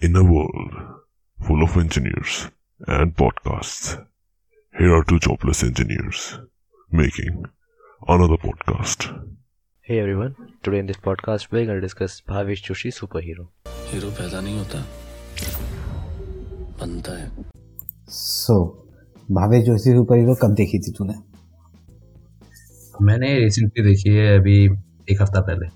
In a world full of engineers and podcasts, here are two jobless engineers making another podcast. Hey everyone, today in this podcast we're going to discuss Bhavish Joshi superhero. Hero पैदा नहीं होता बनता है सो भावे Joshi super hero कब देखी थी तूने मैंने रिसेंटली देखी है अभी एक हफ़्ता पहले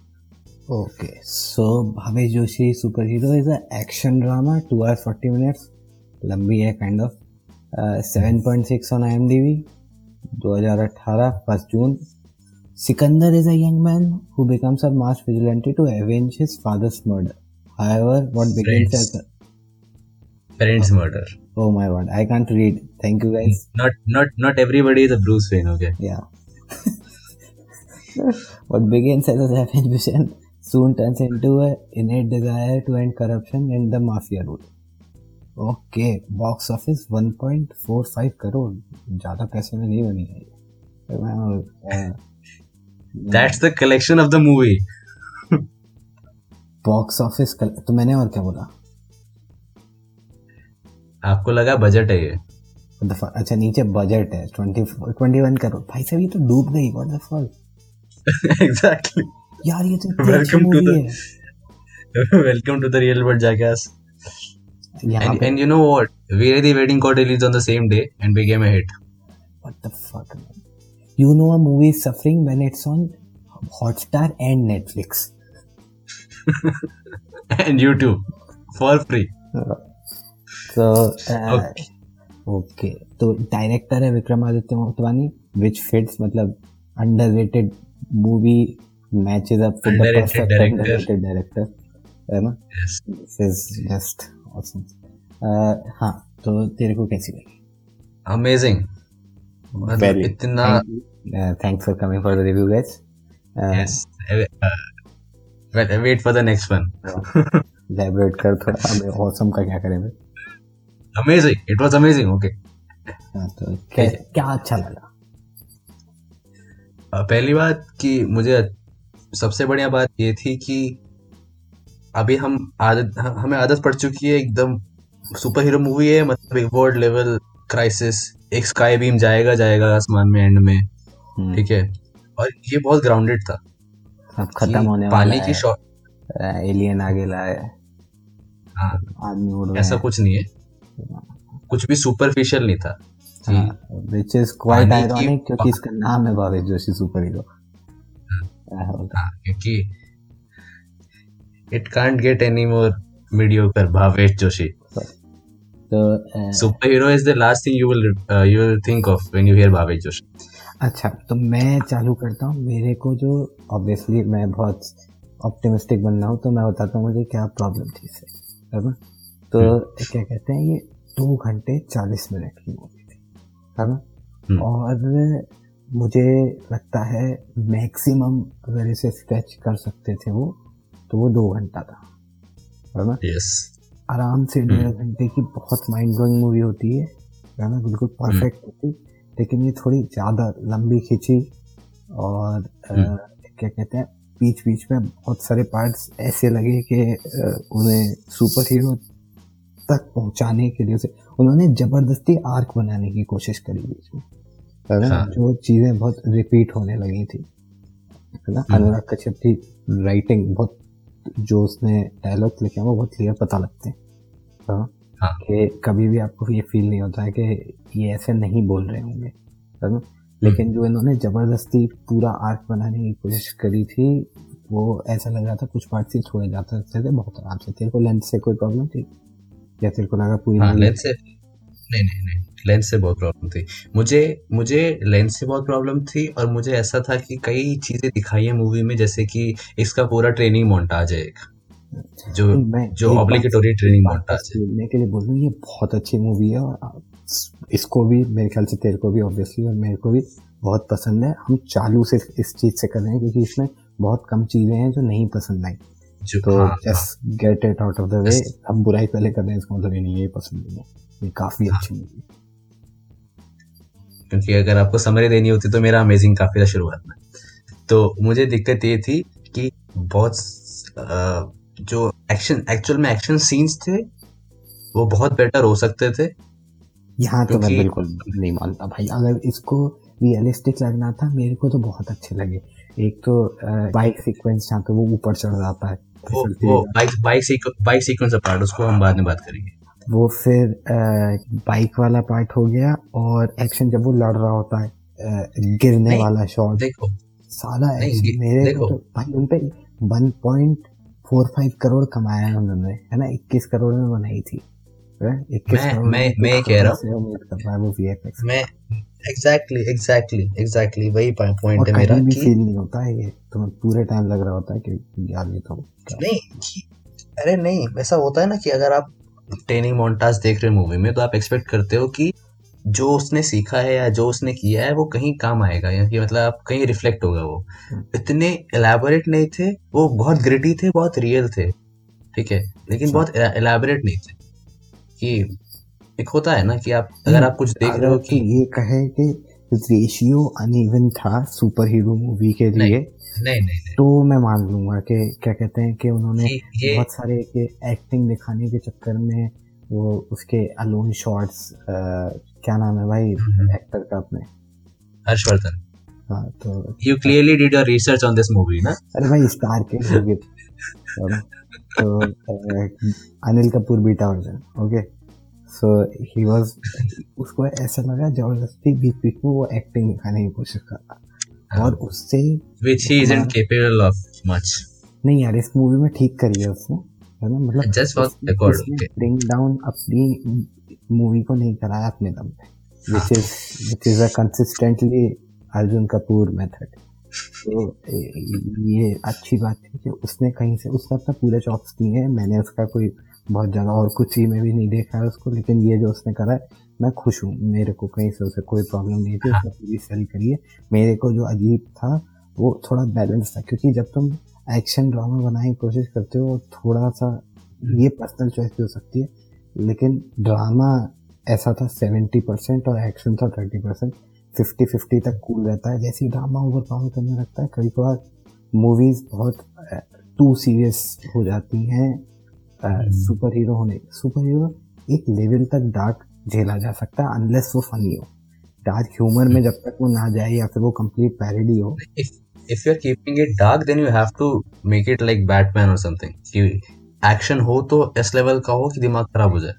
okay so Bhavesh Joshi super hero is a action drama two hour forty minutes लंबी है kind of seven point six on I M D B दो हज़ार अट्ठारह first June Sikandar is a young man who becomes a mass vigilante to avenge his father's murder however what begins Parents okay. murder. Oh my god! I can't read. Thank you guys. Not not not everybody is a Bruce Wayne, okay? Yeah. what begins as a revenge mission soon turns into a innate desire to end corruption and the mafia rule. Okay box office 1.45 crore ज़्यादा पैसे में नहीं बनी है that's the collection of the movie box office तो मैंने और क्या बोला? आपको लगा बजट है ये। What the fuck? अच्छा नीचे बजट है 24 21 करोड़ भाई साहब ये तो डूब गई व्हाट द फक एग्जैक्टली यार ये तो welcome to the welcome to the real world jackass and and you know what Veere Di Wedding got release on the same day and became a hit what the fuck you know a movie suffering when it's on Hotstar and Netflix and YouTube for free so okay तो director है Vikramaditya Motwane which fits मतलब under movie up with the Underrated perfect director. Director है ना? Yes. This is just awesome हाँ तो तेरे को कैसी लगी? Amazing. मतलब. इतना thanks for coming for the review guys yes. Uh, wait, wait for the next one. Elaborate कर थोड़ा हमें ऑसम का क्या करें it was amazing. Okay. हाँ, तो क्या क्या अच्छा लगा? पहली बात कि मुझे सबसे बढ़िया बात ये थी कि अभी हम आदत हमें आदत पड़ चुकी है एकदम सुपर हीरो मूवी है मतलब एक वर्ल्ड लेवल क्राइसिस एक स्काई बीम जाएगा जाएगा आसमान में एंड में हम्म, ठीक है? और ये बहुत ग्राउंडेड था। अब खत्म होने पानी की शॉट एलियन आगे लाए। हाँ। ऐसा कुछ नहीं है। कुछ भी सुपरफिशियल नहीं था। विच इज़ क्वाइट आयरॉनिक क्योंकि इसका नाम है भावेश जोशी सुपर हीरो क्योंकि it can't get any more mediocre Bhavesh Joshi तो super hero is the last thing you will you will think of when you hear Bhavesh Joshi अच्छा तो मैं चालू करता हूँ। मेरे को जो ऑब्वियसली मैं बहुत ऑप्टिमिस्टिक बन रहा हूँ तो मैं बताता हूँ मुझे क्या प्रॉब्लम थी इससे है ना? तो क्या कहते हैं ये दो घंटे चालीस मिनट की मूवी थी है ना? हम्म। और मुझे लगता है मैक्सिमम अगर इसे स्ट्रेच कर सकते थे वो तो वो दो घंटा था। ना यस आराम से डेढ़ घंटे की बहुत माइंड ब्लोइंग मूवी होती है ना? बिल्कुल परफेक्ट होती। लेकिन ये थोड़ी ज़्यादा लंबी खींची और अ, हम्म। क्या कहते हैं बीच बीच में बहुत सारे पार्ट्स ऐसे लगे कि उन्हें सुपर हीरो तक पहुँचाने के लिए उसे उन्होंने ज़बरदस्ती आर्क बनाने की कोशिश करी बीच में। है ना? हाँ। जो चीज़ें बहुत रिपीट होने लगी थी है ना? हम्म। अनुराग कश्यप की राइटिंग बहुत जो उसने डायलॉग लिखे हैं वो बहुत क्लियर पता लगते हैं। हाँ? हाँ। कि कभी भी आपको ये फील नहीं होता है कि ये ऐसे नहीं बोल रहे होंगे है ना? लेकिन जो इन्होंने ज़बरदस्ती पूरा आर्क बनाने की कोशिश करी थी वो ऐसा लग रहा था कुछ पार्ट से छोड़े जाते थे बहुत आराम से। तेरे को लेंथ से कोई प्रॉब्लम थी? या तेरे को लगा पूरी हाँ लेंस से नहीं नहीं नहीं लेंस से बहुत प्रॉब्लम थी। मुझे मुझे लेंस से बहुत प्रॉब्लम थी और मुझे ऐसा था कि कई चीज़ें दिखाई है मूवी में जैसे कि इसका पूरा ट्रेनिंग मोन्टाज है एक। जो जो ऑब्लिगेटोरी ट्रेनिंग मोन्टाज है। के लिए बोल रहा ये बहुत अच्छी मूवी है और इसको भी मेरे ख्याल से तेरे को भी ऑब्वियसली और मेरे को भी बहुत पसंद है। हम चालू सिर्फ़ इस चीज़ से कर रहे हैं क्योंकि इसमें बहुत कम चीज़ें हैं जो नहीं पसंद आई। तो just get it out of the way हम बुराई पहले कर रहे हैं इसका मतलब ये नहीं है पसंद नहीं है। ये काफ़ी हाँ। अच्छी मूवी क्योंकि अगर आपको समरी देनी होती तो मेरा अमेजिंग काफ़ी था शुरुआत में। तो मुझे दिक्कत ये थी कि बहुत जो एक्शन एक्चुअल में एक्शन सीन्स थे वो बहुत बेटर हो सकते थे। यहाँ तो मैं बिल्कुल नहीं मानता भाई। अगर इसको रियलिस्टिक लगना था मेरे को तो बहुत अच्छे लगे। एक तो बाइक सीक्वेंस जहाँ पे वो ऊपर चढ़ जाता है वो वो बाइक बाइक सीक्वेंस पार्ट उसको हम बाद में बात करेंगे। वो फिर बाइक वाला पार्ट हो गया और एक्शन जब वो लड़ रहा होता है गिरने वाला शॉट देखो नहीं, मेरे देखो। तो भाई उन पे 1.45 करोड़ कमाया है उन्होंने है ना 21 करोड़ में बनाई थी? 21 मैं- मैं- मैं तो कह रहा हूँ। मैं एग्जैक्टली एग्जैक्टली एग्जैक्टली वही पॉइंट है मेरा कि फील नहीं होता है ये तुम्हें पूरे टाइम लग रहा होता है कि यार ये तो नहीं अरे नहीं वैसा होता है ना कि अगर आप ट्रेनिंग मोन्टाज देख रहे हो मूवी में तो आप एक्सपेक्ट करते हो कि जो उसने सीखा है या जो उसने किया है वो कहीं काम आएगा या कि मतलब आप कहीं रिफ्लेक्ट होगा वो हम्म। इतने एलैबोरेट नहीं थे वो बहुत ग्रिटी थे बहुत रियल थे ठीक है लेकिन अच्छा। बहुत एलैबोरेट नहीं थे कि एक होता है ना कि आप अगर आप कुछ देख रहे हो कि ये कहे कि रेशियो अनइवन था सुपर हीरो मूवी के लिए नहीं नहीं तो मैं मान लूँगा कि क्या कहते हैं कि उन्होंने ये- बहुत सारे के एक्टिंग दिखाने के चक्कर में वो उसके अलोन शॉट्स क्या नाम है भाई? हम्म। एक्टर का अपने। हर्षवर्धन। हाँ तो you clearly did your research on this movie ना? अरे भाई स्टार के हो गए। तो Anil Kapoor beta version okay so he was उसको ऐसा लगा ज़बरदस्ती बीच बीच में वो एक्टिंग दिखाने की कोशिश कर रहा और उससे which he isn't capable of much. नहीं यार इस मूवी में ठीक करी है उसने है ना? मतलब Just for record, okay. Bring down अपनी मूवी को नहीं कराया अपने दम पे which is which is a consistently Arjun Kapoor method तो ये अच्छी बात है कि उसने कहीं से उसने अपना पूरा चॉप्स किए हैं मैंने उसका कोई बहुत ज़्यादा और कुछ ही में भी नहीं देखा है उसको, लेकिन ये जो उसने करा है, मैं खुश हूँ। मेरे को कहीं से उसे कोई प्रॉब्लम नहीं थी, उसने पूरी सेल करी है। मेरे को जो अजीब था, वो थोड़ा बैलेंस था, क्योंकि जब तुम एक्शन ड्रामा बनाने की कोशिश करते हो, थोड़ा सा ये पर्सनल चॉइस भी हो सकती है, लेकिन ड्रामा ऐसा था सेवेंटी परसेंट और एक्शन था थर्टी परसेंट फिफ्टी फिफ्टी तक कूल रहता है। जैसे ही ड्रामा ओवर पावर करने लगता है कभी कभार मूवीज़ बहुत टू सीरियस हो जाती हैं। सुपर हीरो होने सुपर हीरो एक लेवल तक डार्क झेला जा सकता है अनलेस वो फनी हो। डार्क ह्यूमर में जब तक वो ना जाए या फिर वो कंप्लीट पैरोडी हो। If you're keeping it dark then you have to make it like batman or something. कि एक्शन हो तो इस लेवल का हो कि दिमाग खराब हो जाए।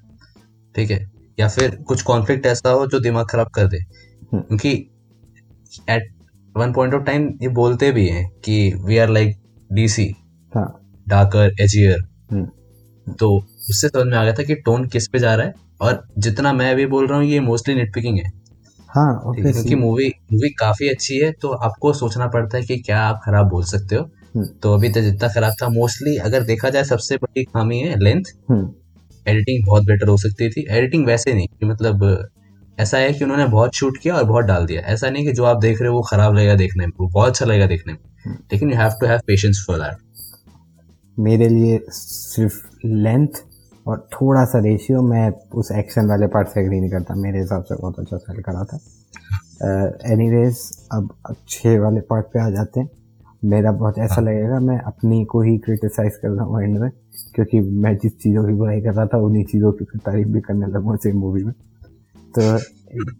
ठीक है? या फिर कुछ कॉन्फ्लिक्ट ऐसा हो जो दिमाग खराब कर दे। हम्म। क्योंकि at one point of time ये बोलते भी हैं कि वी आर लाइक डीसी हाँ। डार्कर एजियर हम्म। तो उससे समझ में आ गया था कि टोन किस पे जा रहा है और जितना मैं अभी बोल रहा हूँ ये मोस्टली नेटपिकिंग है। हाँ है, क्योंकि मूवी मूवी काफ़ी अच्छी है तो आपको सोचना पड़ता है कि क्या आप खराब बोल सकते हो। हम्म। तो अभी तक जितना खराब था मोस्टली अगर देखा जाए सबसे बड़ी खामी है लेंथ हम्म, एडिटिंग बहुत बेटर हो सकती थी। एडिटिंग वैसे नहीं कि मतलब ऐसा है कि उन्होंने बहुत शूट किया और बहुत डाल दिया। ऐसा नहीं कि जो आप देख रहे हो वो खराब लगेगा देखने में वो बहुत अच्छा लगेगा देखने में। हम्म। लेकिन you have to have patience for that मेरे लिए सिर्फ़ लेंथ और थोड़ा सा रेशियो मैं उस एक्शन वाले पार्ट से एग्री नहीं करता। मेरे हिसाब से बहुत अच्छा सेल करा था। एनीवेज अब अब अच्छे वाले पार्ट पे आ जाते हैं। मेरा बहुत ऐसा लगेगा, मैं अपनी को ही क्रिटिसाइज कर रहा हूँ एंड में, क्योंकि मैं जिस चीज़ों की बुराई कर रहा था, उन्हीं चीज़ों की फिर तारीफ़ भी करने लगा सेम मूवी में। तो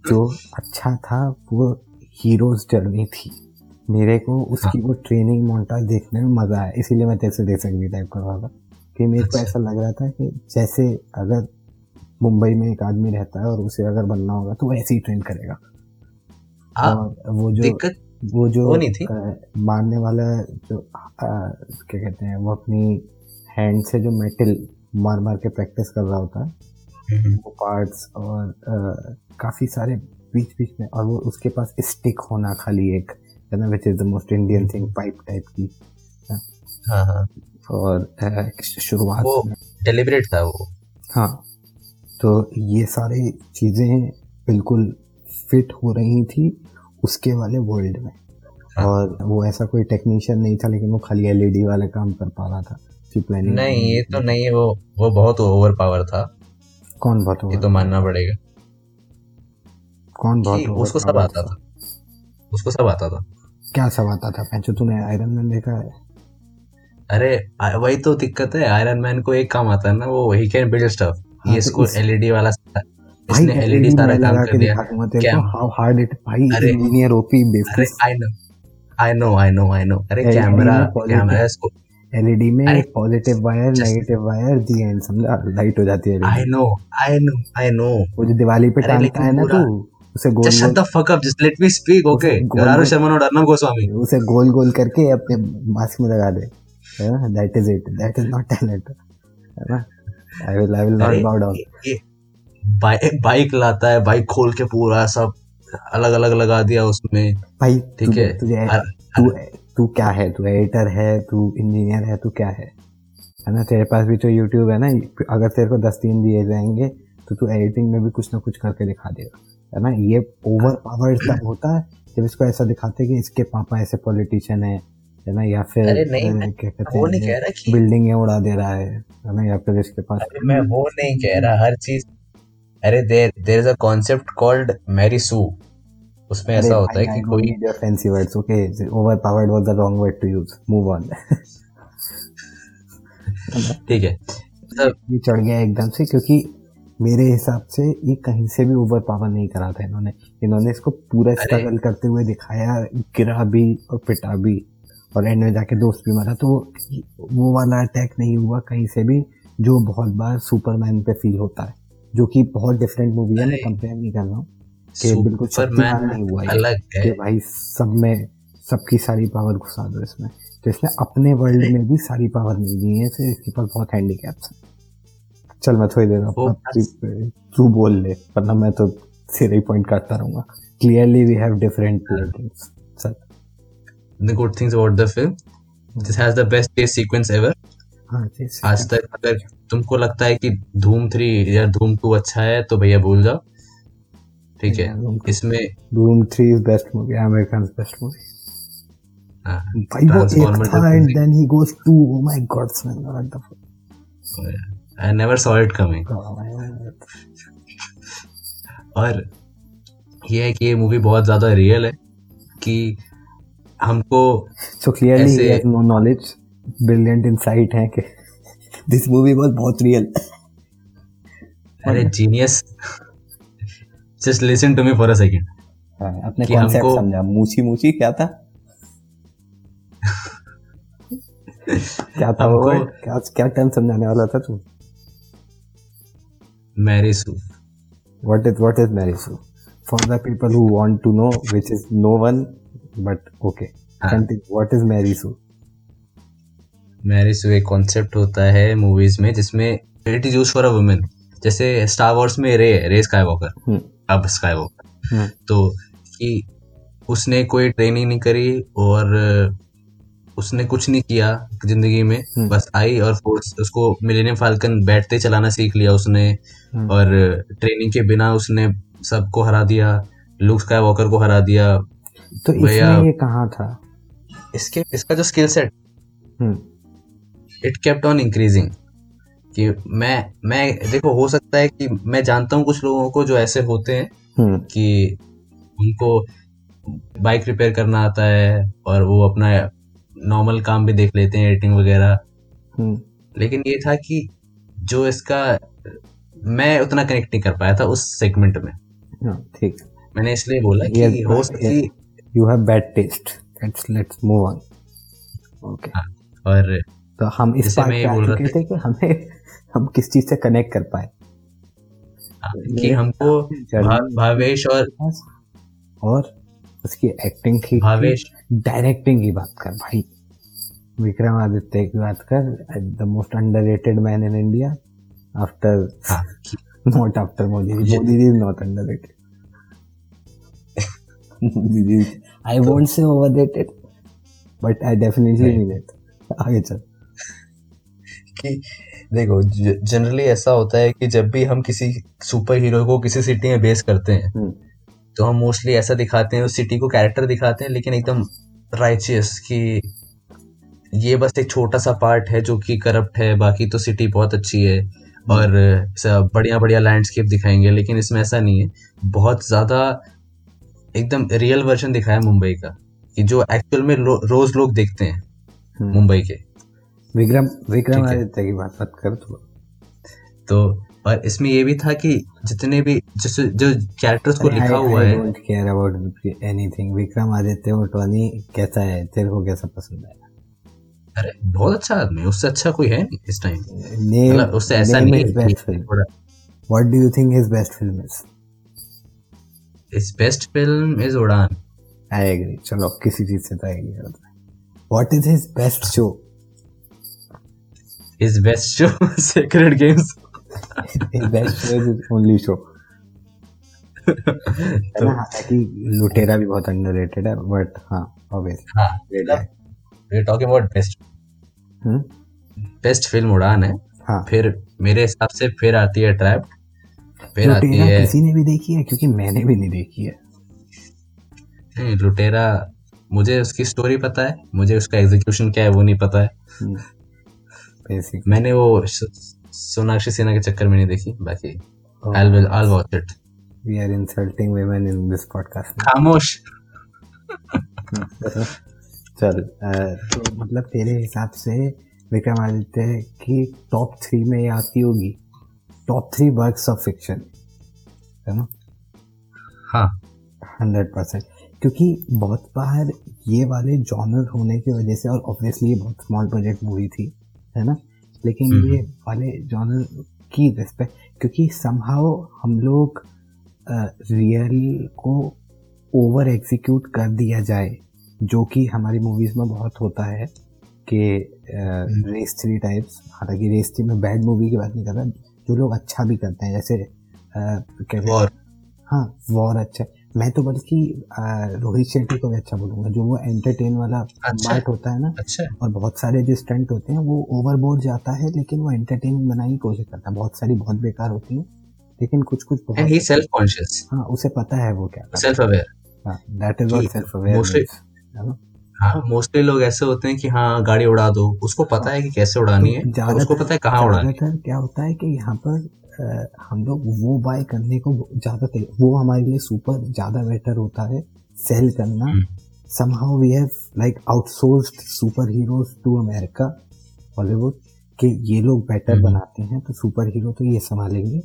जो अच्छा था, वो हीरोज जर्नी थी। मेरे को उसकी वो ट्रेनिंग मोन्टाज देखने में मज़ा आया इसीलिए मैं तेरे से देख टाइप कर रहा था कि मेरे को अच्छा। ऐसा लग रहा था कि जैसे अगर मुंबई में एक आदमी रहता है और उसे अगर बनना होगा तो वो ऐसे ही ट्रेन करेगा हाँ और वो जो वो जो वो नहीं थी। मारने वाला जो क्या कहते हैं वो अपनी हैंड से जो मेटल मार मार के प्रैक्टिस कर रहा होता है वो पार्ट्स और काफ़ी सारे बीच बीच में और वो उसके पास स्टिक होना खाली एक है ना which is the most Indian thing pipe type की हाँ। हाँ और शुरुआत वो था वो? हाँ। तो ये सारी चीज़ें बिल्कुल फिट हो रही थी उसके वाले वर्ल्ड में। हाँ। और वो ऐसा कोई टेक्नीशियन नहीं था लेकिन वो खाली एलईडी वाले काम कर पा रहा था प्लानिंग नहीं ये तो नहीं वो वो बहुत ओवर पावर था। कौन बहुत ये तो मानना पड़ेगा। कौन बहुत उसको सब आता था। उसको सब आता था। क्या सब आता था? पैंचो तूने आयरन मैन देखा है। अरे वही तो दिक्कत है। आयरन मैन को एक काम आता है ना वो ही कैन बिल्ड स्टफ़ ये तो इसको एलईडी वाला इसने एलईडी सारा काम कर दिया। क्या? हाउ हार्ड इट भाई अरे- इंजीनियर ओपी अरे I know I know I know I know अरे कैमरा कैमरा इसको। एलईडी में पॉजिटिव वायर नेगेटिव वायर दी एंड समझा? लाइट हो जाती है I know I know I know वो जो दिवाली पे टांगता है ना तू उसे गोल गोल the fuck up just let me speak okay उसे शर्मा और अर्नब गोस्वामी उसे गोल गोल करके अपने मास्क में लगा दे। That is it that is not talent है ना? I will I will not bow down bike लाता है बाइक खोल के पूरा सब अलग अलग लगा दिया उसमें। भाई ठीक है। तुझे तू तू क्या है? तू एडिटर है तू इंजीनियर है तू क्या है? है ना? तेरे पास भी तो यूट्यूब है ना? अगर तेरे को दस तीन दिए जाएँगे तो तू एडिटिंग में भी कुछ ना कुछ करके दिखा देगा। है ना? ये ओवर पावर्ड तब होता है जब इसको ऐसा दिखाते हैं कि इसके पापा ऐसे पॉलिटिशियन है है ना? या फिर अरे नहीं, मैं क्या कहते वो नहीं कह रहा कि बिल्डिंगें उड़ा दे रहा है है ना? या फिर इसके पास अरे मैं वो नहीं कह रहा हर चीज़ अरे there there is a concept called Mary Sue उसमें ऐसा होता है कि कोई fancy words okay overpowered was the wrong word to use move on ठीक है। मतलब ये चढ़ गया एकदम से क्योंकि मेरे हिसाब से ये कहीं से भी ओवर पावर नहीं करा था इन्होंने। इन्होंने इसको पूरा स्ट्रगल करते हुए दिखाया गिरा भी और पिटा भी। और एंड में जाके दोस्त भी मारा। तो वो वाला अटैक नहीं हुआ कहीं से भी जो बहुत बार सुपरमैन पे फील होता है। जो कि बहुत डिफरेंट मूवी है मैं कंपेयर नहीं कर रहा हूँ कि बिल्कुल शक्तिमान नहीं हुआ। अलग कि है भाई सब में सबकी सारी पावर घुसा दो इसमें। तो इसने अपने वर्ल्ड में भी सारी पावर नहीं दी है इसके पास बहुत हैंडीकैप्स हैं। चल मैं थोड़ी देर अपना तू बोल ले वरना मैं तो सिरे ही पॉइंट करता रहूँगा। Clearly we have different platings चल the good things about the film this has the best chase sequence ever हाँ आज तक अगर तुमको लगता है कि धूम थ्री या धूम टू अच्छा है तो भैया भूल जाओ। ठीक है इसमें Dhoom three is best movie American best movie भाई वो एक था and then he goes to oh my god man what the I never saw it coming. Fuck और ये है कि ये मूवी बहुत ज़्यादा रियल है कि हमको So clearly he ऐसे- has no knowledge, brilliant insight है कि this movie was बहुत real. अरे genius just listen to me for a second अपने कॉन्सेप्ट समझा। मूची मूची क्या था? क्या था वो? क्या क्या टर्म समझाने वाला था तू? Mary what is what is Marisu for the people who want to know which is no one but okay हाँ। continue what is Marisu Mary Sue concept होता है मूवीज़ में जिसमें it is use for a women जैसे Star Wars में Rey रे sky walker हम्म अब sky walker हम्म तो कि उसने कोई ट्रेनिंग नहीं करी और उसने कुछ नहीं किया ज़िंदगी में। हम्म। बस आई और फोर्स उसको मिलेनियम फाल्कन बैठते चलाना सीख लिया उसने। हम्म। और ट्रेनिंग के बिना उसने सबको हरा दिया लुक स्काई वॉकर को हरा दिया। तो इसमें ये कहाँ था? इसके इसका जो skill set it kept on increasing कि मैं मैं देखो हो सकता है कि मैं जानता हूँ कुछ लोगों को जो ऐसे होते हैं हम्म। कि उनको बाइक रिपेयर करना आता है और वो अपना नॉर्मल काम भी देख लेते हैं एडिटिंग वगैरह। हम्म। लेकिन ये था कि जो इसका मैं उतना कनेक्ट नहीं कर पाया था उस सेगमेंट में। हाँ ठीक। मैंने इसलिए बोला कि हो सकती you have bad taste. Let's let's move on. Okay. और तो हम इस बात मैं पे बोल रहा थे कि हमें हम किस चीज़ से कनेक्ट कर पाए। कि हमको भावेश और और उसकी एक्टिंग की भावेश डायरेक्टिंग की बात कर भाई। विक्रमादित्य की बात कर the most underrated man in India after not after Modi Modi ji is not underrated Modi ji I won't say overrated but I definitely नहीं। मीन इट आगे चल। कि देखो जनरली ऐसा होता है कि जब भी हम किसी सुपर हीरो को किसी सिटी में बेस करते हैं हम्म। तो हम मोस्टली ऐसा दिखाते हैं उस सिटी को कैरेक्टर दिखाते हैं लेकिन एकदम राइचियस कि ये बस एक छोटा सा पार्ट है जो कि करप्ट है बाकी तो सिटी बहुत अच्छी है और बढ़िया बढ़िया लैंडस्केप दिखाएँगे लेकिन इसमें ऐसा नहीं है। बहुत ज़्यादा एकदम रियल वर्जन दिखाया मुंबई का कि जो एक्चुअल में लो, रोज लोग देखते हैं हम्म। मुंबई के। विक्रम विक्रम आदित्य की बात मत कर तो और इसमें ये भी था कि जितने भी जिस जो कैरेक्टर्स को लिखा I, हुआ I है। Don't care about anything Vikramaditya Motwane कैसा है? तेरे को कैसा पसंद है अरे बहुत अच्छा आदमी उससे अच्छा कोई है नहीं इस टाइम मतलब उससे ऐसा नहीं है what do you think his best film is इस best film is Udaan I agree चलो किसी चीज़ से तो एग्री करता है what is his best show is best show Sacred Games only show है हालाँकि लुटेरा भी बहुत अंडररेटेड है बट हाँ ऑब्वियसली हाँ we talking about best hmm? Best film Udaan है। हाँ। फिर मेरे हिसाब से फिर आती है ट्रैप फिर आती है किसी ने भी देखी है? क्योंकि मैंने भी नहीं देखी है। नहीं, लुटेरा मुझे उसकी स्टोरी पता है मुझे उसका एग्जीक्यूशन क्या है वो नहीं पता है। बेसिक मैंने वो सोनाक्षी सिन्हा के चक्कर में नहीं देखी? बाकी I will I watch it we are insulting women in this podcast खामोश। चल तो मतलब तेरे हिसाब से विक्रमादित्य की टॉप थ्री में ये आती होगी। Top three works of fiction है ना? हाँ। हंड्रेड परसेंट क्योंकि बहुत बार ये वाले जॉनर होने की वजह से और ऑब्वियसली ये बहुत स्मॉल प्रोजेक्ट मूवी थी है ना? लेकिन हम्म। ये वाले जॉनर की रिस्पेक्ट क्योंकि समहाउ हम लोग रियल को ओवर एग्जीक्यूट कर दिया जाए जो कि हमारी मूवीज़ में बहुत होता है कि रेस थ्री टाइप्स हालाँकि रेस थ्री में बैड मूवी की बात नहीं कर रहा जो लोग अच्छा भी करते हैं जैसे अ, कहते हैं वॉर अच्छा। मैं तो बल्कि रोहित शेट्टी को भी अच्छा बोलूँगा जो वो एंटरटेन वाला अच्छा। पार्ट होता है ना अच्छा। और बहुत सारे जो स्टंट होते हैं वो ओवरबोर्ड जाता है लेकिन वो एंटरटेन बनाने की कोशिश करता है। बहुत सारी बहुत बेकार होती है लेकिन कुछ कुछ बहुत ही सेल्फ कॉन्शियस हाँ उसे पता है वो क्या सेल्फ अवेयर हाँ दैट इज़ कि सेल्फ है हाँ मोस्टली लोग ऐसे होते हैं कि हाँ गाड़ी उड़ा दो उसको पता है। कि कैसे उड़ानी है तो उसको पता है कहाँ उड़ानी है। क्या होता है कि यहाँ पर हम लोग वो बाय करने को ज़्यादा वो हमारे लिए सुपर ज़्यादा बेटर होता है सेल करना hmm. somehow we have like outsourced super heroes to America Hollywood कि ये लोग बेटर हम्म। बनाते हैं तो सुपर हीरो तो ये संभालेंगे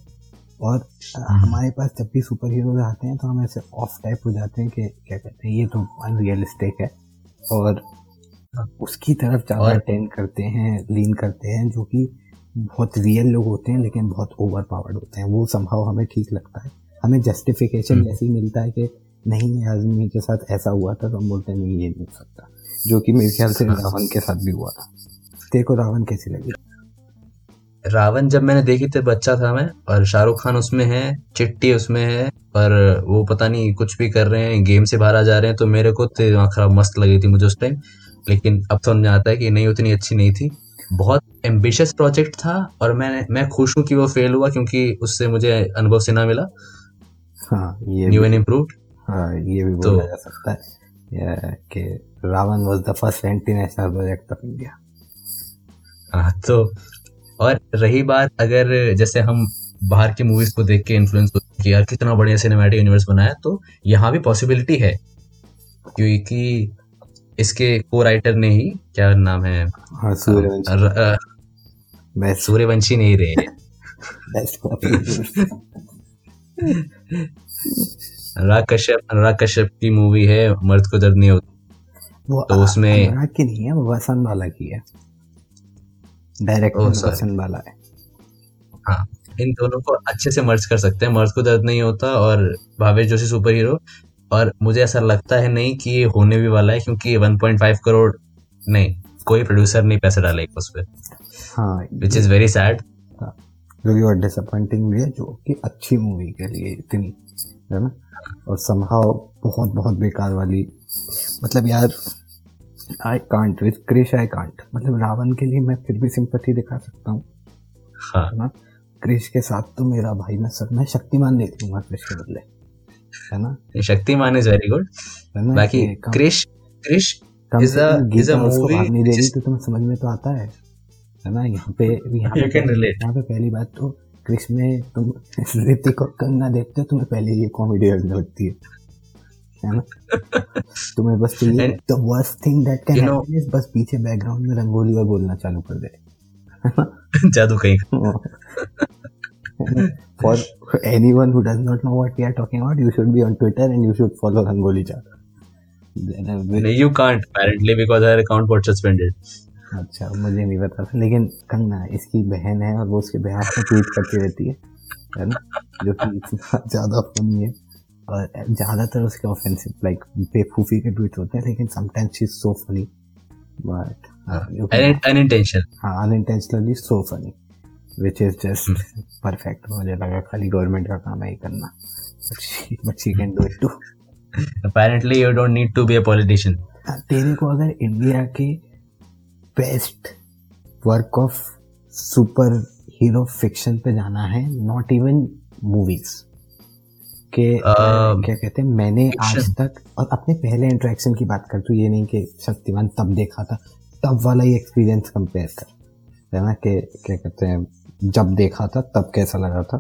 और हमारे पास जब भी सुपर हीरोज आते हैं तो हम ऐसे ऑफ़ टाइप हो जाते हैं कि क्या कहते हैं ये तो अनरियलिस्टिक है और उसकी तरफ़ ज़्यादा अटेंड करते हैं लीन करते हैं जो कि बहुत रियल लोग होते हैं लेकिन बहुत ओवर पावर्ड होते हैं। वो संभव हमें ठीक लगता है। हमें जस्टिफिकेशन हम्म। जैसे ही मिलता है कि नहीं आदमी के साथ ऐसा हुआ था तो हम बोलते हैं नहीं ये नहीं हो सकता। जो कि मेरे ख्याल से। रावण के साथ भी हुआ था। तेरे को रावण कैसी लगी। रावण जब मैंने देखी थी बच्चा था मैं और शाहरुख खान उसमें है चिट्टी उसमें है और वो पता नहीं कुछ भी कर रहे हैं गेम से बाहर आ जा रहे हैं तो मेरे को तो खराब मस्त लगी थी मुझे उस टाइम लेकिन अब समझ में आता है कि नहीं उतनी अच्छी नहीं थी। बहुत एम्बिशियस प्रोजेक्ट था और मैं मैं खुश हूँ कि वो फेल हुआ क्योंकि उससे मुझे अनुभव सिन्हा मिला। हाँ ये न्यू भी एंड इम्प्रूव्ड हाँ ये भी तो- जा सकता है। कि Ravan was the first anti national project of India हाँ तो और रही बात अगर जैसे हम बाहर की मूवीज़ को देख के इन्फ्लुएंस होते कि यार कितना बढ़िया सिनेमैटिक यूनिवर्स बनाया तो यहाँ भी पॉसिबिलिटी है। क्योंकि इसके को राइटर ने ही क्या नाम है? हाँ सूर्यवंशी। सूर्यवंशी नहीं रहे अनुराग कश्यप अनुराग कश्यप की मूवी है मर्द को दर्द नहीं होता वो तो उसमें- अनुराग की नहीं है वो वसंत वाला की है। डायरेक्टर वसंत वाला है। हाँ इन दोनों को अच्छे से मर्ज कर सकते हैं। मर्ज को दर्द नहीं होता और भावेश जोशी सुपर हीरो और मुझे ऐसा लगता है नहीं कि ये होने भी वाला है क्योंकि 1.5 करोड़ नहीं कोई प्रोड्यूसर नहीं पैसे डालेगा उस पर हाँ विच इज़ वेरी सैड जो कि बहुत डिसअपॉइंटिंग भी है जो कि अच्छी मूवी के लिए इतनी है ना? और संभाव बहुत बहुत बेकार वाली। मतलब यार I can't with Krrish I can't मतलब रावण के लिए मैं फिर भी सिंपथी दिखा सकता हूँ। हाँ। ना? क्रिश के साथ तो मेरा भाई मैं सब मैं शक्तिमान देख लूँगा क्रिश के बदले। है ना? शक्तिमान इज़ वेरी गुड बाकी क्रिश क्रिश a गीता उसको movie भाग नहीं दे रही तो तुम्हें समझ में तो आता है है ना? यहाँ पे यहाँ पे. यहाँ पे पहली बात तो क्रिश में तुम ऋतिक और कंगना देखते हो तुम्हें पहले ये कॉमेडी लगती है है ना? तुम्हें बस चाहिए the worst thing that can happen is बस पीछे बैकग्राउंड में रंगोली और बोलना चालू कर दे जादू कहीं। For anyone who does not know what we are talking about, you should be on Twitter and you should follow Rangoli I will- you can't apparently because our account got suspended अच्छा मुझे नहीं पता था लेकिन कंगना इसकी बहन है और वो उसके बिहार में ट्वीट करती रहती है है ना जो कि इतना ज़्यादा फनी है और ज़्यादातर उसके ऑफेंसिव लाइक बेवकूफ़ी के ट्वीट होते हैं लेकिन sometimes she is so funny but unintentional हाँ unintentionally so funny which is just perfect मुझे लगा खाली गवर्नमेंट का काम है ये करना। But she can do it too apparently you don't need to be a politician. तेरे को अगर इंडिया के best work of super hero fiction पे जाना है नॉट इवन मूवीज़ के Um, क्या कहते हैं मैंने आज तक और अपने पहले इंटरेक्शन की बात करती हूँ ये नहीं कि शक्तिमान तब देखा था तब वाला ही एक्सपीरियंस कंपेयर कर। है ना कि क्या कहते हैं जब देखा था तब कैसा लगा था?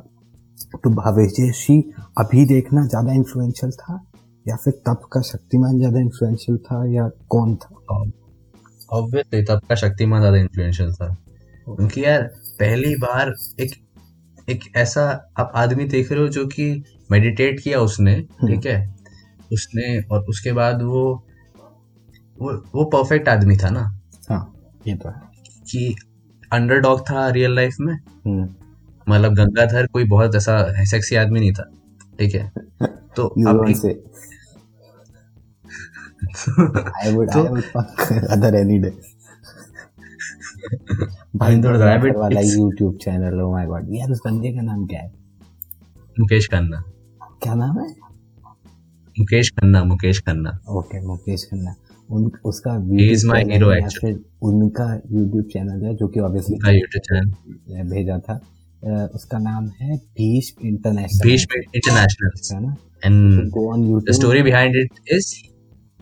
तो भावेश जैसी अभी देखना ज़्यादा इन्फ्लुएंशियल था या फिर तब का शक्तिमान ज़्यादा इन्फ्लुएंशियल था या कौन था? ऑब्वियसली तब का शक्तिमान ज़्यादा इन्फ्लुएंशियल था। क्योंकि यार पहली बार एक एक ऐसा आप आदमी देख रहे हो जो कि मेडिटेट किया उसने ठीक है? उसने और उसके बाद वो वो वो परफेक्ट आदमी था ना? हाँ ये तो है। कि अंडरडॉग था रियल लाइफ में। हम्म, मतलब गंगाधर कोई बहुत ऐसा सेक्सी आदमी नहीं था ठीक है? तो अब. I would, I तो- would fuck other any day. भाई तो Rabbit वाला YouTube channel oh my god. यार उस बंदे का नाम क्या है? मुकेश खन्ना। क्या नाम है? मुकेश खन्ना मुकेश खन्ना। ओके मुकेश खन्ना। उन उसका या फिर उनका YouTube चैनल है जो कि ऑब्वियसली यूट्यूब चैनल भेजा था। उसका नाम है भीष्म इंटरनेशनल भीष्म इंटरनेशनल है ना? And go on YouTube story behind it is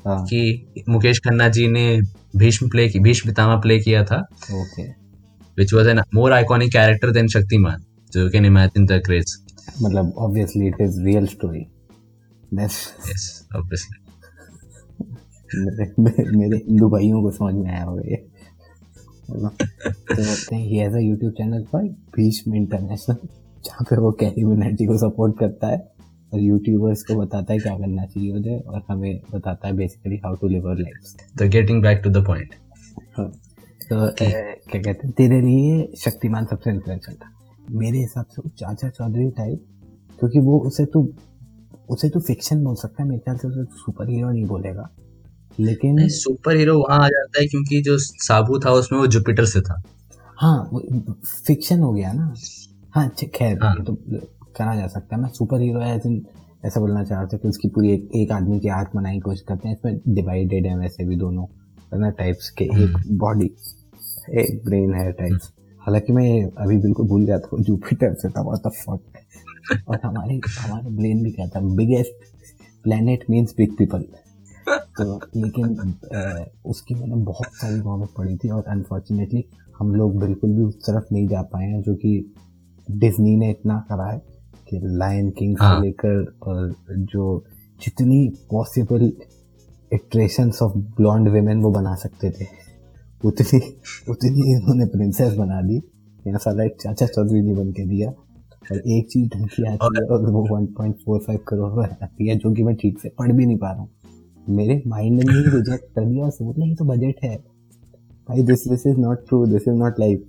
कि मुकेश खन्ना जी ने भीष्म प्ले की भीष्म पितामह प्ले किया था। Okay which was an more iconic character than Shaktimaan you can imagine the craze मतलब obviously it is real story that's yes obviously मेरे मेरे- हिंदू भाइयों को समझ में आया होगा ये। तो बोलते हैं he has a YouTube channel for Bhishma international जहाँ पे वो कैरी मिनाटी को सपोर्ट करता है और यूट्यूबर्स को बताता है क्या करना चाहिए उन्हें और हमें बताता है basically how to live our life so getting back to the point तो क्या कहते हैं तेरे लिए शक्तिमान सबसे इन्फ्लुएंशियल था। मेरे हिसाब से वो चाचा चौधरी टाइप क्योंकि वो उसे तू उसे तू फिक्शन बोल सकता है मेरे ख्याल से उसे सुपर हीरो नहीं बोलेगा। लेकिन सुपर हीरो वहाँ आ जाता है क्योंकि जो साबू था उसमें वो जुपिटर से था। हाँ वो फिक्शन हो गया ना। हाँ खैर हाँ। तो करा जा सकता है। मैं सुपर हीरो ऐसे ऐसा बोलना चाह रहा था कि उसकी पूरी एक, एक आदमी की आर्क बनाने की कोशिश करते हैं। इसमें डिवाइडेड है वैसे भी दोनों है ना टाइप्स के एक बॉडी एक ब्रेन है टाइप्स हालाँकि मैं अभी बिल्कुल भूल गया था जुपिटर से था व्हाट द फक और हमारे हमारे ब्रेन भी था? Biggest planet means big people तो लेकिन उसकी मैंने बहुत सारी कॉमिक पढ़ी थी और अनफॉर्चुनेटली हम लोग बिल्कुल भी उस तरफ़ नहीं जा पाए हैं जो कि डिज्नी ने इतना करा है कि लायन किंग से। लेकर और जो जितनी possible iterations of blonde women वो बना सकते थे उतनी उतनी इन्होंने प्रिंसेस बना दी। यहाँ साला एक चाचा चौधरी ने बन के दिया। और एक चीज़ ढंग की आती है और वो 1.45 करोड़ आती है जो कि मैं ठीक से पढ़ भी नहीं पा रहा हूँ। मेरे माइंड ने ही रिजेक्ट कर दिया और सोच ये तो बजट है। भाई this this is not true this is not life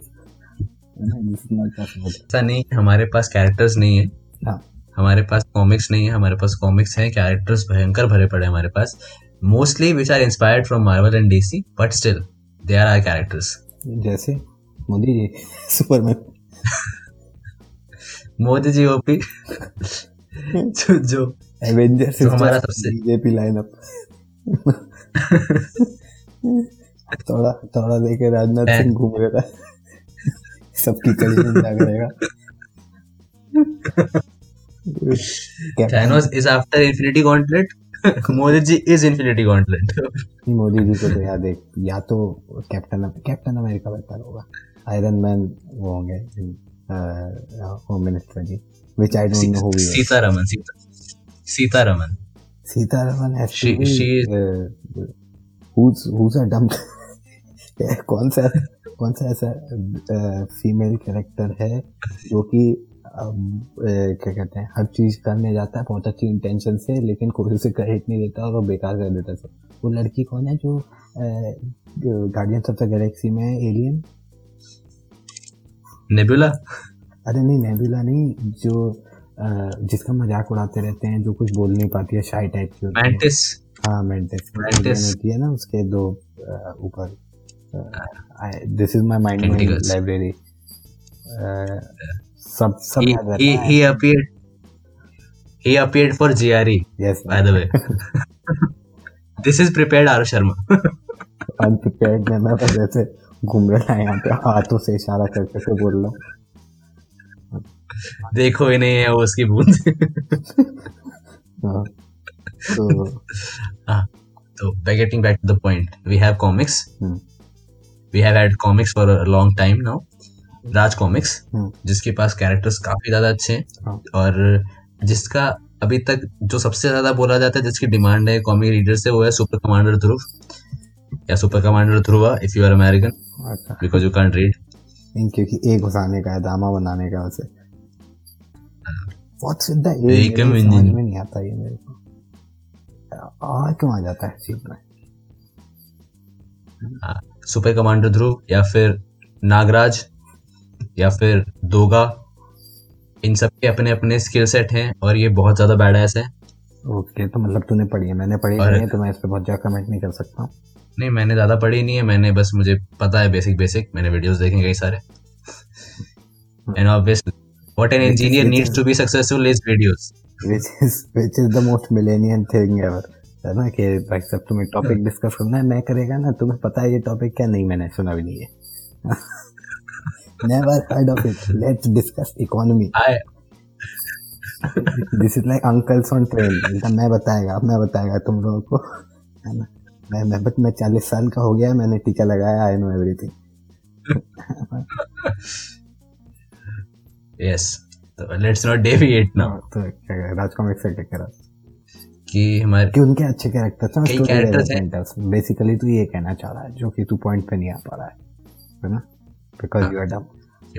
this is not possible ऐसा नहीं हमारे पास कैरेक्टर्स नहीं है। हाँ। हमारे पास कॉमिक्स नहीं है हमारे पास कॉमिक्स हैं कैरेक्टर्स भयंकर भरे पड़े हैं हमारे पास। Mostly which are inspired from Marvel and DC but still they are are characters जैसे मोदी जी सुपरमैन मोदी जी ओपी जो जो एवेंजर्स हमारा सबसे- बीजेपी लाइनअप थोड़ा थोड़ा देखे राजनाथ सिंह घूम रहा है सबकी कली में करेगा captain Thanos is after Infinity Gauntlet Modi ji is Infinity Gauntlet Modi ji को तो याद एक या तो कैप्टन कैप्टन अमेरिका बेहतर होगा। आयरन मैन वो होंगे home minister ji which I don't know who Sitharaman Sita Sitharaman. Sitharaman She- be, uh, who's who's a dumb कौन सा कौन सा ऐसा फीमेल कैरेक्टर है जो कि क्या कहते हैं हर चीज़ करने जाता है बहुत अच्छी इंटेंशन से लेकिन कोई उसे क्रेडिट नहीं देता और वो बेकार कर देता है वो लड़की कौन है जो गार्डियंस ऑफ़ द गैलेक्सी में एलियन नेबुला अरे नहीं नेबुला नहीं जो जिसका मज़ाक उड़ाते रहते हैं जो कुछ बोल नहीं पाती है शाई टाइप की मैंटिस हाँ। मेंटिस. होती है ना उसके दो ऊपर। This is my mind library सब सब he, याद he, रहता है। he appeared he appeared for GRE yes by the way. this is prepared R Sharma. Unprepared में ऐसे घूम रहा है यहाँ पे हाथों से इशारा कर करके बोल रहा हूँ। देखो ही नहीं है वो उसकी बूंद। हाँ, तो back to the point. We have comics. Hmm. we have had comics for a long time now. Raj comics. जिसके पास कैरेक्टर्स काफ़ी ज़्यादा अच्छे हैं। हाँ। और जिसका अभी तक जो सबसे ज़्यादा बोला जाता है जिसकी डिमांड है कॉमिक रीडर से वो है सुपर कमांडर ध्रुव या super commander Dhruva if you are American because you can't read क्योंकि एक घुसाने का है दामा बनाने का उसे। व्हाट्स विद द Welcome समझ in- में नहीं आता ये मेरे को। आ क्यों आ जाता है चीज़ में? सुपर कमांडर ध्रुव या फिर नागराज या फिर दोगा इन सब के अपने अपने स्किल सेट हैं और ये बहुत ज़्यादा बैड है। ओके तो मतलब तूने पढ़ी है। मैंने पढ़ी और- नहीं है तो मैं इस पे बहुत ज़्यादा कमेंट नहीं कर सकता हूँ। नहीं मैंने ज़्यादा पढ़ी नहीं है मैंने बस मुझे पता है बेसिक बेसिक मैंने वीडियोस देखे कई सारे। And obviously what an engineer needs to be successful is videos which is which is the most millennial thing ever. है ना कि भाई सब तुम्हें टॉपिक डिस्कस करना है मैं करेगा ना तुम्हें पता है ये टॉपिक क्या? नहीं मैंने सुना भी नहीं है। Never heard of it let's discuss economy this is like uncles on train मैं बताएगा मैं बताएगा तुम लोगों को। है ना? मैं मैं बट मैं चालीस साल का हो गया मैंने टीका लगाया आई नो एवरीथिंग यस तो लेट्स नॉट डेविएट नाउ तो राज कॉमिक से क्या करा कि हमारे कि उनके अच्छे कैरेक्टर्स हैं कई characters हैं। बेसिकली तू ये कहना चाह रहा है जो कि तू पॉइंट पे नहीं आ पा रहा है है ना? बिकॉज़ यू आर डम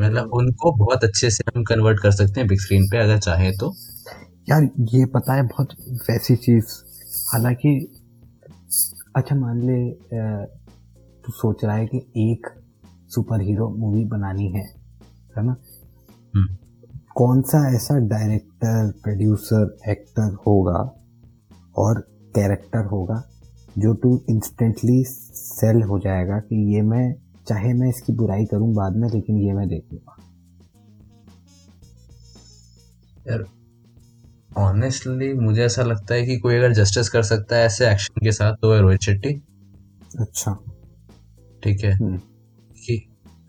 मतलब उनको बहुत अच्छे से हम कन्वर्ट कर सकते हैं बिग स्क्रीन पे अगर चाहे तो। यार ये पता है बहुत वैसी चीज़। हालाँकि अच्छा मान ले तू सोच रहा है कि एक सुपर हीरो मूवी बनानी है है ना। कौन सा ऐसा डायरेक्टर प्रोड्यूसर एक्टर होगा और कैरेक्टर होगा जो तू इंस्टेंटली सेल हो जाएगा कि ये मैं चाहे मैं इसकी बुराई करूँ बाद में लेकिन ये मैं देखूँगा। यार ऑनेस्टली मुझे ऐसा लगता है कि कोई अगर जस्टिस कर सकता है ऐसे एक्शन के साथ तो है रोहित शेट्टी। अच्छा। ठीक है। हम्म।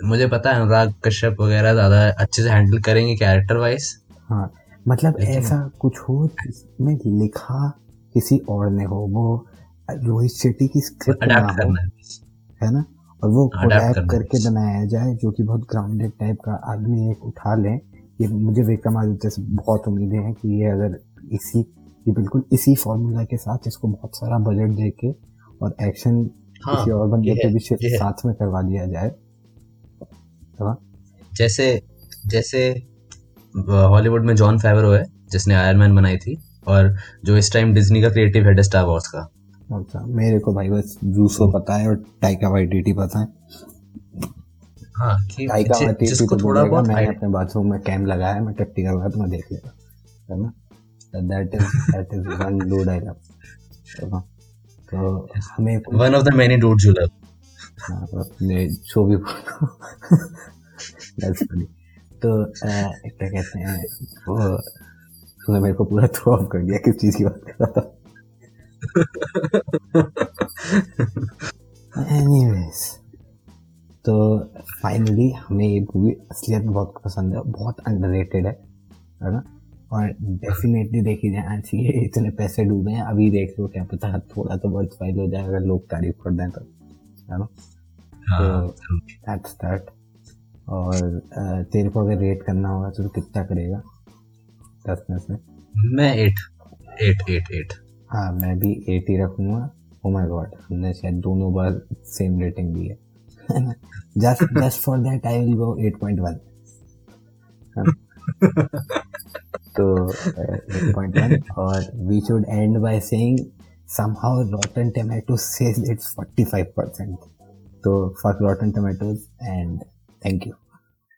मुझे पता है अनुराग कश्यप वगैरह ज़्यादा अच्छे से हैंडल करेंगे कैरेक्टर वाइज हाँ मतलब ऐसा कुछ हो जिसमें लिखा किसी और ने हो वो रोहित शेट्टी की स्क्रिप्ट ना हो है। ना? और वो करना करके बनाया जाए जो कि बहुत ग्राउंडेड टाइप का आदमी एक उठा ले। ये मुझे विक्रमादित्य से बहुत उम्मीदें हैं कि ये अगर इसी ये बिल्कुल इसी फॉर्मूला के साथ इसको बहुत सारा बजट दे के और एक्शन हाँ, किसी और बंदे के भी साथ में करवा दिया जाए। है जैसे जैसे हॉलीवुड में जॉन फेवरो है जिसने आयरन मैन बनाई थी और जो इस टाइम डिज्नी का क्रिएटिव हेड है स्टार वॉर्स का। अच्छा मेरे को भाई बस जूसो पता है और टाइका वाइटिटी पता है। हाँ कि जिसको तो थोड़ा बहुत मैंने अपने बाथरूम में कैम लगाया है मैं टट्टी करूँगा तो मैं देख लेगा है ना? That is that is one do dialogue तो हमें one of the many dudes you love अपने जो भी funny. तो क्या कहते हैं, वो, तूने मेरे को पूरा थ्रो ऑफ़ कर दिया किस चीज़ की बात कर रहा था। एनीवेज तो फाइनली हमें ये मूवी असलियत में बहुत पसंद है, बहुत अंडररेटेड है है ना? और डेफिनेटली देखी जाना चाहिए इतने पैसे डूबे हैं, अभी देख लो, क्या पता थोड़ा तो वर्थ फ़ाइल हो जाए, अगर लोग तारीफ़ कर दें तो। है ना? हाँ तो दैट्स दैट और तेरे को अगर रेट करना होगा तो कितना करेगा? दस में से? मैं एट एट एट एट हाँ मैं भी एटी रखूँगा। ओ माय गॉड हमने शायद दोनों बार सेम रेटिंग दी है। Just just for that I will go 8.1 तो एट पॉइंट वन और we should end by saying somehow rotten tomatoes says it's 45% so fuck rotten tomatoes and thank you